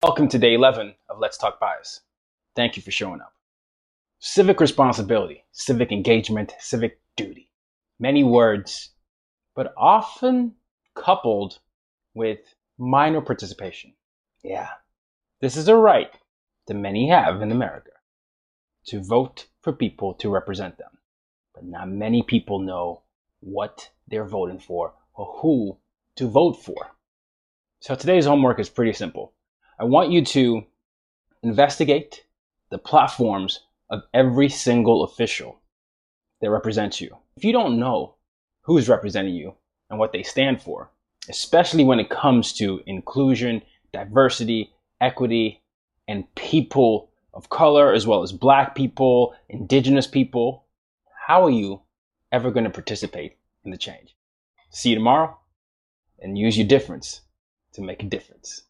Welcome to day 11 of Let's Talk Bias. Thank you for showing up. Civic responsibility, civic engagement, civic duty. Many words, but often coupled with minor participation. Yeah, this is a right that many have in America to vote for people to represent them. But not many people know what they're voting for or who to vote for. So today's homework is pretty simple. I want you to investigate the platforms of every single official that represents you. If you don't know who's representing you and what they stand for, especially when it comes to inclusion, diversity, equity, and people of color, as well as black people, indigenous people, how are you ever going to participate in the change? See you tomorrow and use your difference to make a difference.